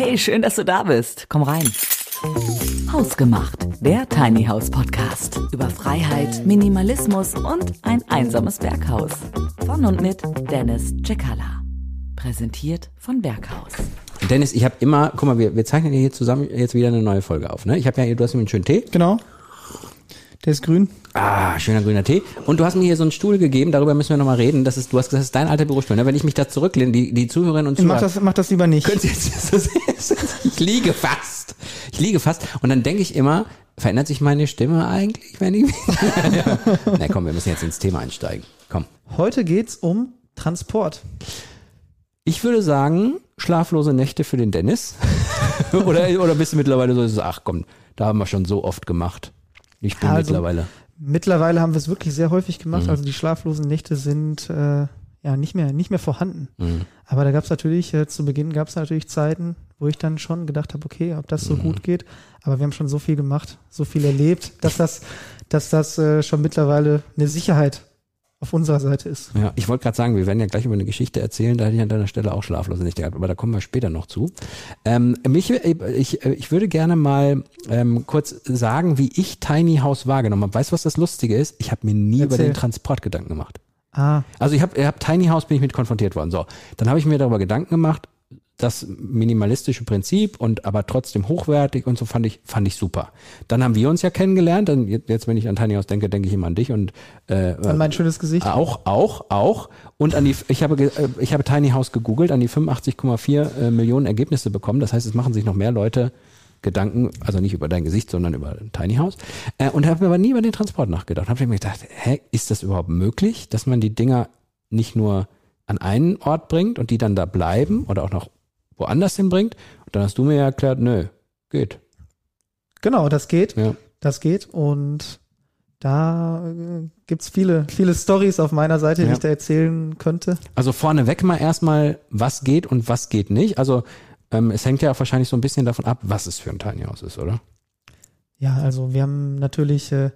Hey, schön, dass du da bist. Komm rein. Hausgemacht, der Tiny House Podcast über Freiheit, Minimalismus und ein einsames Berghaus. Von und mit Dennis Cekala. Präsentiert von Berghaus. Dennis, ich habe immer, guck mal, wir, wir zeichnen hier zusammen jetzt wieder eine neue Folge auf. Ne? Ich habe ja, du hast mir einen schönen Tee. Genau. Der ist grün. Ah, schöner grüner Tee. Und du hast mir hier so einen Stuhl gegeben, darüber müssen wir nochmal reden. Das ist, du hast gesagt, das ist dein alter Bürostuhl. Ne? Wenn ich mich da zurücklehne, die, die Zuhörerinnen und Zuhörer. Mach das, mach das lieber nicht. Ich liege fast. Ich liege fast. Und dann denke ich immer, verändert sich meine Stimme eigentlich, wenn ich. ja. Na komm, wir müssen jetzt ins Thema einsteigen. Komm. Heute geht's um Transport. Ich würde sagen, schlaflose Nächte für den Dennis. oder, oder bist du mittlerweile so, ach komm, da haben wir schon so oft gemacht. Ich bin Also, mittlerweile. Mittlerweile haben wir es wirklich sehr häufig gemacht. Mhm. Also die schlaflosen Nächte sind äh, ja nicht mehr, nicht mehr vorhanden. Mhm. Aber da gab es natürlich, äh, zu Beginn gab es natürlich Zeiten, wo ich dann schon gedacht habe, okay, ob das so Mhm. gut geht. Aber wir haben schon so viel gemacht, so viel erlebt, dass das, dass das äh, schon mittlerweile eine Sicherheit auf unserer Seite ist. Ja, ich wollte gerade sagen, wir werden ja gleich über eine Geschichte erzählen, da hätte ich an deiner Stelle auch schlaflose Nächte gehabt, aber da kommen wir später noch zu. Ähm, mich, ich, ich würde gerne mal ähm, kurz sagen, wie ich Tiny House wahrgenommen habe. Weißt du, was das Lustige ist? Ich habe mir nie über Erzähl. den Transport Gedanken gemacht. Ah, Also ich habe hab Tiny House bin ich mit konfrontiert worden. So, dann habe ich mir darüber Gedanken gemacht, das minimalistische Prinzip und aber trotzdem hochwertig und so fand ich fand ich super. Dann haben wir uns ja kennengelernt. Dann jetzt, wenn ich an Tiny House denke, denke ich immer an dich und äh, an mein schönes Gesicht. auch, auch, auch. Und an die, ich habe, äh, ich habe Tiny House gegoogelt, an die 85,4 äh, Millionen Ergebnisse bekommen. Das heißt, es machen sich noch mehr Leute Gedanken, also nicht über dein Gesicht, sondern über Tiny House. Äh, und habe aber nie über den Transport nachgedacht. Habe mir gedacht, hä, ist das überhaupt möglich, dass man die Dinger nicht nur an einen Ort bringt und die dann da bleiben oder auch noch woanders hinbringt? Und dann hast du mir ja erklärt, nö, geht. Genau, das geht. Ja. Das geht. Und da äh, gibt's viele, viele Stories auf meiner Seite, die Ja. ich da erzählen könnte. Also vorneweg mal erstmal, was geht und was geht nicht. Also ähm, es hängt ja auch wahrscheinlich so ein bisschen davon ab, was es für ein Tiny House ist, oder? Ja, also wir haben natürlich äh,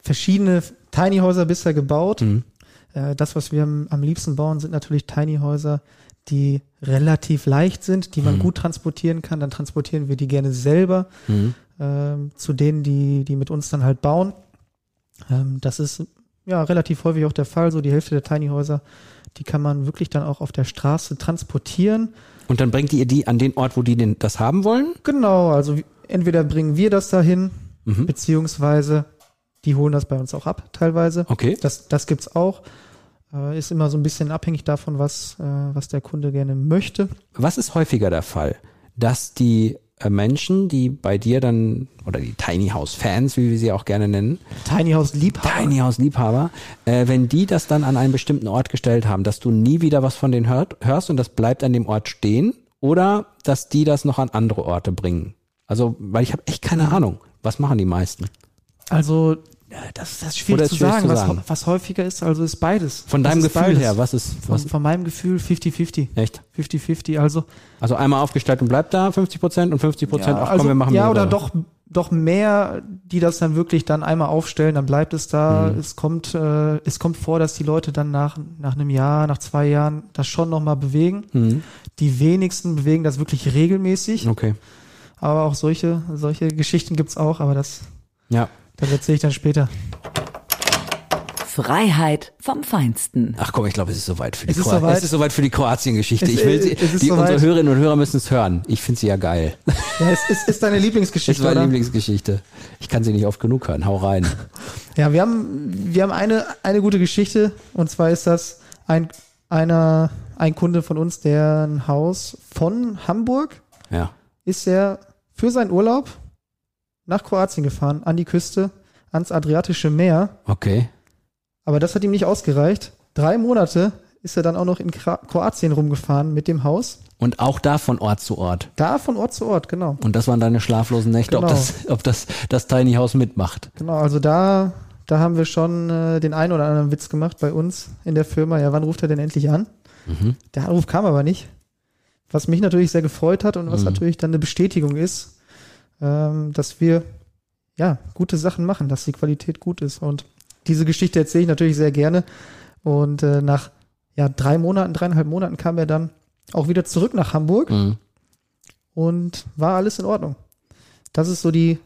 verschiedene Tiny Häuser bisher gebaut. Mhm. Äh, das, was wir am, am liebsten bauen, sind natürlich Tiny Häuser, die relativ leicht sind, die man Mhm. gut transportieren kann. Dann transportieren wir die gerne selber Mhm. ähm, zu denen, die, die mit uns dann halt bauen. Ähm, das ist ja relativ häufig auch der Fall. So die Hälfte der Tiny Häuser, die kann man wirklich dann auch auf der Straße transportieren. Und dann bringt ihr die an den Ort, wo die den, das haben wollen? Genau, also entweder bringen wir das dahin, Mhm. beziehungsweise die holen das bei uns auch ab, teilweise. Okay. Das, das gibt's auch. Äh, ist immer so ein bisschen abhängig davon, was, äh, was der Kunde gerne möchte. Was ist häufiger der Fall? Dass die äh, Menschen, die bei dir dann, oder die Tiny House Fans, wie wir sie auch gerne nennen, Tiny House Liebhaber. Tiny House Liebhaber, äh, wenn die das dann an einen bestimmten Ort gestellt haben, dass du nie wieder was von denen hört, hörst und das bleibt an dem Ort stehen oder dass die das noch an andere Orte bringen? Also, weil ich habe echt keine Ahnung. Was machen die meisten? Also, das, das ist schwierig, ist zu, schwierig sagen. zu Was, sagen. was häufiger ist, also ist beides. Von deinem Gefühl beides. her, was ist, Von, was, von meinem Gefühl 50-50. echt? 50-50, also. Also einmal aufgestellt und bleibt da 50 Prozent und 50 Prozent, ach komm, also, wir machen Ja, oder doch, doch mehr, die das dann wirklich dann einmal aufstellen, dann bleibt es da. Mhm. Es kommt, äh, es kommt vor, dass die Leute dann nach, nach einem Jahr, nach zwei Jahren das schon nochmal bewegen. Mhm. Die wenigsten bewegen das wirklich regelmäßig. Okay. Aber auch solche, solche Geschichten gibt's auch, aber das, Ja. Das erzähle ich dann später. Freiheit vom Feinsten. Ach komm, ich glaube, es ist soweit für die Es Kroatien. Es ist soweit für die Kroatien-Geschichte. Es- Ich will sie, es die, soweit. unsere Hörerinnen und Hörer müssen es hören. Ich finde sie ja geil. Ja, es ist, ist deine Lieblingsgeschichte, ist meine oder? Lieblingsgeschichte. Ich kann sie nicht oft genug hören. Hau rein. Ja, wir haben, wir haben eine, eine gute Geschichte und zwar ist das ein, einer, ein Kunde von uns, der ein Haus von Hamburg Ja. ist er für seinen Urlaub nach Kroatien gefahren, an die Küste, ans Adriatische Meer. Okay. Aber das hat ihm nicht ausgereicht. Drei Monate ist er dann auch noch in Kroatien rumgefahren mit dem Haus. Und auch da von Ort zu Ort. Da von Ort zu Ort, genau. Und das waren deine schlaflosen Nächte, ob Genau. das, ob das, das Tiny House mitmacht. Genau, also da, da haben wir schon äh, den einen oder anderen Witz gemacht bei uns in der Firma. Ja, wann ruft er denn endlich an? Mhm. Der Anruf kam aber nicht. Was mich natürlich sehr gefreut hat und was Mhm. natürlich dann eine Bestätigung ist, ähm, dass wir ja gute Sachen machen, dass die Qualität gut ist. Und diese Geschichte erzähle ich natürlich sehr gerne. Und äh, nach ja, drei Monaten, dreieinhalb Monaten kam er dann auch wieder zurück nach Hamburg Mhm. und war alles in Ordnung. Das ist so die,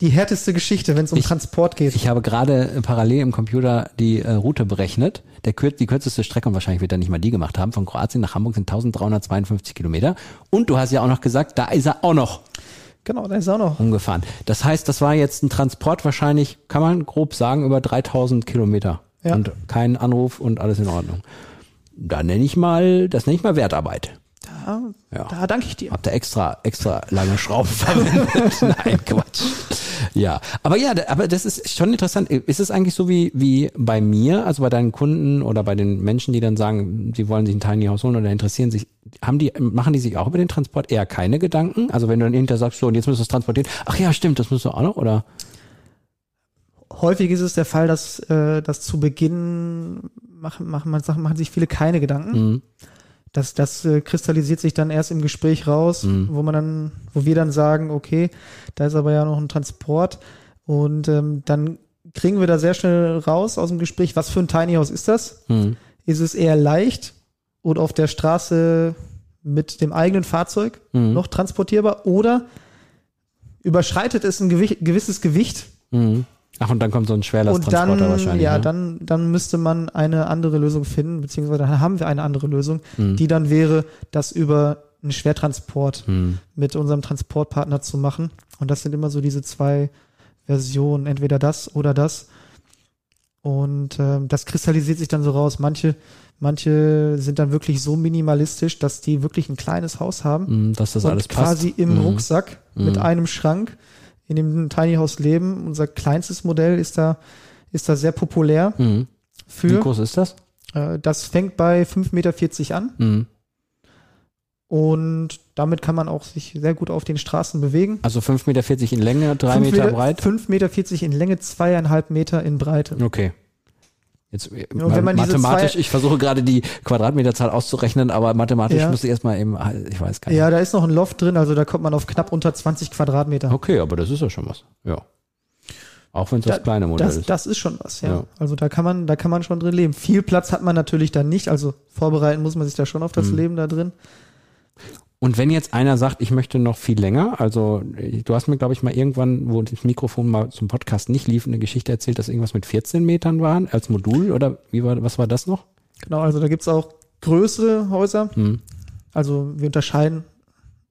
die härteste Geschichte, wenn es um Ich- Transport geht. Ich habe gerade äh, parallel im Computer die äh, Route berechnet. Der, die kürzeste Strecke, und wahrscheinlich wird er nicht mal die gemacht haben, von Kroatien nach Hamburg sind 1352 Kilometer. Und du hast ja auch noch gesagt, da ist er auch noch genau, da ist auch noch. umgefahren. Das heißt, das war jetzt ein Transport wahrscheinlich, kann man grob sagen, über 3000 Kilometer. Ja. Und kein Anruf und alles in Ordnung. Da nenne ich mal, das nenne ich mal Wertarbeit. Da, Ja. da danke ich dir. Habt ihr extra, extra lange Schrauben verwendet? Nein, Quatsch. Ja, aber ja, aber das ist schon interessant. Ist es eigentlich so wie, wie bei mir, also bei deinen Kunden oder bei den Menschen, die dann sagen, sie wollen sich ein Tiny House holen oder interessieren sich, haben die, machen die sich auch über den Transport eher keine Gedanken? Also wenn du dann hinterher sagst, so, und jetzt müsst du es transportieren, ach ja, stimmt, das musst du auch noch, oder? Häufig ist es der Fall, dass, äh, dass zu Beginn machen, machen, man Sachen, machen sich viele keine Gedanken. Mhm. Das, das äh, kristallisiert sich dann erst im Gespräch raus, Mhm. wo man dann, wo wir dann sagen, okay, da ist aber ja noch ein Transport und ähm, dann kriegen wir da sehr schnell raus aus dem Gespräch, was für ein Tiny House ist das? Mhm. Ist es eher leicht und auf der Straße mit dem eigenen Fahrzeug Mhm. noch transportierbar oder überschreitet es ein Gewicht, gewisses Gewicht Mhm. Ach, und dann kommt so ein und Schwerlasttransporter dann, wahrscheinlich. ja, ne? dann, dann müsste man eine andere Lösung finden, beziehungsweise dann haben wir eine andere Lösung, Mhm. die dann wäre, das über einen Schwertransport Mhm. mit unserem Transportpartner zu machen. Und das sind immer so diese zwei Versionen, entweder das oder das. Und ähm, das kristallisiert sich dann so raus. Manche, manche sind dann wirklich so minimalistisch, dass die wirklich ein kleines Haus haben Mhm, Dass das und alles passt. quasi im Mhm. Rucksack mit Mhm. einem Schrank in dem Tiny House leben. Unser kleinstes Modell ist da, ist da sehr populär Mhm. Wie für. groß ist das? Äh, das fängt bei 5,40 Meter an Mhm. und damit kann man auch sich sehr gut auf den Straßen bewegen. Also 5,40 Meter in Länge, 3 Fünf Meter breit. 5,40 Meter in Länge, zweieinhalb Meter in Breite. Okay. Jetzt äh, mathematisch, ich versuche gerade die Quadratmeterzahl auszurechnen, aber mathematisch Ja. muss ich erstmal eben, ich weiß gar nicht. Ja, da ist noch ein Loft drin, also da kommt man auf knapp unter 20 Quadratmeter. Okay, aber das ist ja schon was. Ja. Auch wenn es das Da- kleine Modell Das, ist. das ist schon was, ja. Ja. Also da kann man, da kann man schon drin leben. Viel Platz hat man natürlich dann nicht, also vorbereiten muss man sich da schon auf das Mhm. Leben da drin. Und wenn jetzt einer sagt, ich möchte noch viel länger, also äh, du hast mir, glaube ich, mal irgendwann, wo das Mikrofon mal zum Podcast nicht lief, eine Geschichte erzählt, dass irgendwas mit 14 Metern waren als Modul oder wie war, was war das noch? Genau, also da gibt's auch größere Häuser. Hm. Also wir unterscheiden.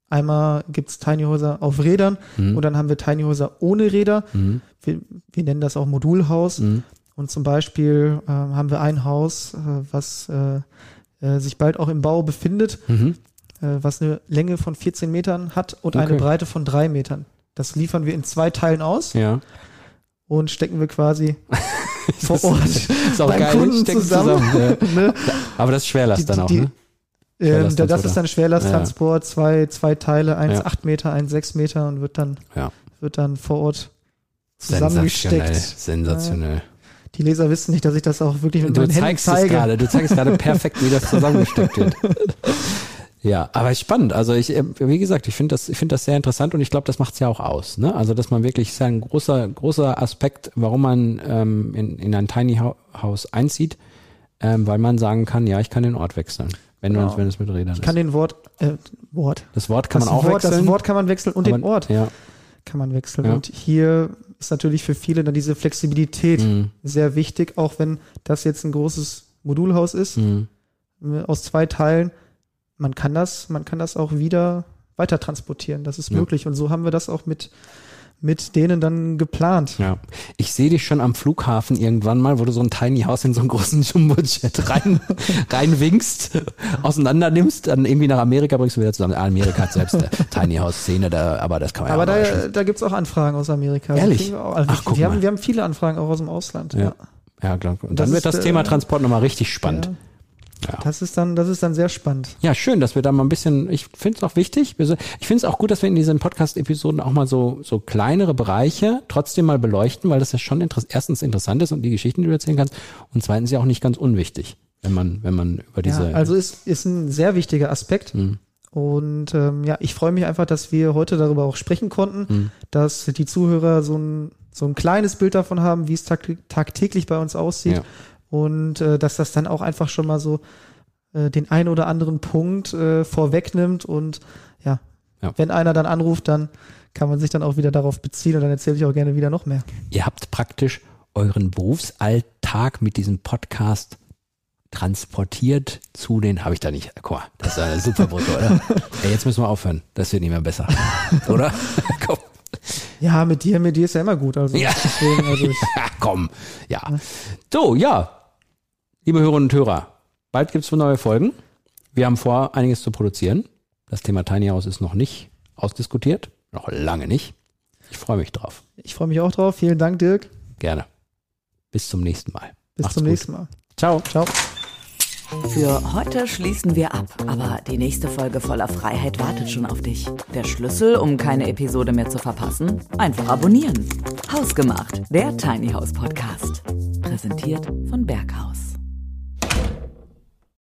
Einmal gibt's Tiny Häuser auf Rädern Hm. und dann haben wir Tiny Häuser ohne Räder. Hm. Wir, wir nennen das auch Modulhaus. Hm. Und zum Beispiel äh, haben wir ein Haus, äh, was äh, äh, sich bald auch im Bau befindet, Mhm. Was eine Länge von 14 Metern hat und Okay. eine Breite von drei Metern. Das liefern wir in zwei Teilen aus Ja. und stecken wir quasi vor Ort Ist auch beim geil, Kunden stecken zusammen. ja. ne? Aber das ist Schwerlast Die- dann auch, die- ne? ähm, da- das ist dann Schwerlasttransport, zwei, zwei Teile, eins Ja. acht Meter, eins sechs Meter und wird dann, Ja. wird dann vor Ort Sensationell. zusammengesteckt. Sensationell. Die Leser wissen nicht, dass ich das auch wirklich mit Du meinen Händen zeigst es zeige. gerade, du zeigst gerade perfekt, wie das zusammengesteckt wird. Ja, aber spannend. Also ich, äh, wie gesagt, ich finde das, ich finde das sehr interessant und ich glaube, das macht es ja auch aus. Ne? Also dass man wirklich ist ja ein großer, großer Aspekt, warum man ähm, in, in ein Tiny Hou- House einzieht, ähm, weil man sagen kann, ja, ich kann den Ort wechseln, wenn Genau. du, wenn es mit Rädern Ich kann ist. den Wort, äh, Wort. Das Wort kann das man auch Wort, wechseln. Das Wort kann man wechseln und den aber- Ort Ja. kann man wechseln. Ja. Und hier ist natürlich für viele dann diese Flexibilität Mhm. sehr wichtig, auch wenn das jetzt ein großes Modulhaus ist, Mhm. aus zwei Teilen. Man kann das, man kann das auch wieder weiter transportieren. Das ist Ja. möglich. Und so haben wir das auch mit, mit denen dann geplant. Ja. Ich sehe dich schon am Flughafen irgendwann mal, wo du so ein Tiny House in so einen großen Jumbo-Jet rein, reinwinkst, auseinander nimmst, dann irgendwie nach Amerika bringst du wieder zusammen. Amerika hat selbst eine Tiny House-Szene, da, aber das kann man Aber ja auch mal da, da gibt's auch Anfragen aus Amerika. Also Ehrlich? Wir, also Ach, guck wir, mal. haben, wir haben viele Anfragen auch aus dem Ausland. Ja. Ja, klar. Und Das dann wird ist, das Thema äh, Transport nochmal richtig spannend. Ja. Ja. Das ist dann, das ist dann sehr spannend. Ja, schön, dass wir da mal ein bisschen, ich finde es auch wichtig. Ich finde es auch gut, dass wir in diesen Podcast-Episoden auch mal so, so kleinere Bereiche trotzdem mal beleuchten, weil das ja schon interess erstens interessant ist und die Geschichten, die du erzählen kannst, und zweitens ja auch nicht ganz unwichtig, wenn man, wenn man über diese. ja, also ist, ist ein sehr wichtiger Aspekt. Hm, Und ähm, ja, ich freue mich einfach, dass wir heute darüber auch sprechen konnten, hm, dass die Zuhörer so ein, so ein kleines Bild davon haben, wie es tag tagtäglich bei uns aussieht. Ja. Und äh, dass das dann auch einfach schon mal so äh, den ein oder anderen Punkt äh, vorwegnimmt und ja, Ja. Wenn einer dann anruft, dann kann man sich dann auch wieder darauf beziehen und dann erzähle ich auch gerne wieder noch mehr. Ihr habt praktisch euren Berufsalltag mit diesem Podcast transportiert zu den, habe ich da nicht, guck mal, das ist eine super Brücke, oder? Ey, jetzt müssen wir aufhören, das wird nicht mehr besser, oder? Komm. Ja, mit dir, mit dir ist ja immer gut. Also Ja. deswegen, also ich, Komm, ja. So, ja, liebe Hörerinnen und Hörer, bald gibt's neue Folgen. Wir haben vor, einiges zu produzieren. Das Thema Tiny House ist noch nicht ausdiskutiert, noch lange nicht. Ich freue mich drauf. ich freue mich auch drauf. Vielen Dank, Dirk. Gerne. Bis zum nächsten Mal. Bis Macht's zum gut. nächsten Mal. Ciao. Ciao. Für heute schließen wir ab, aber die nächste Folge voller Freiheit wartet schon auf dich. Der Schlüssel, um keine Episode mehr zu verpassen? Einfach abonnieren. Hausgemacht, der Tiny House Podcast. Präsentiert von Berghaus.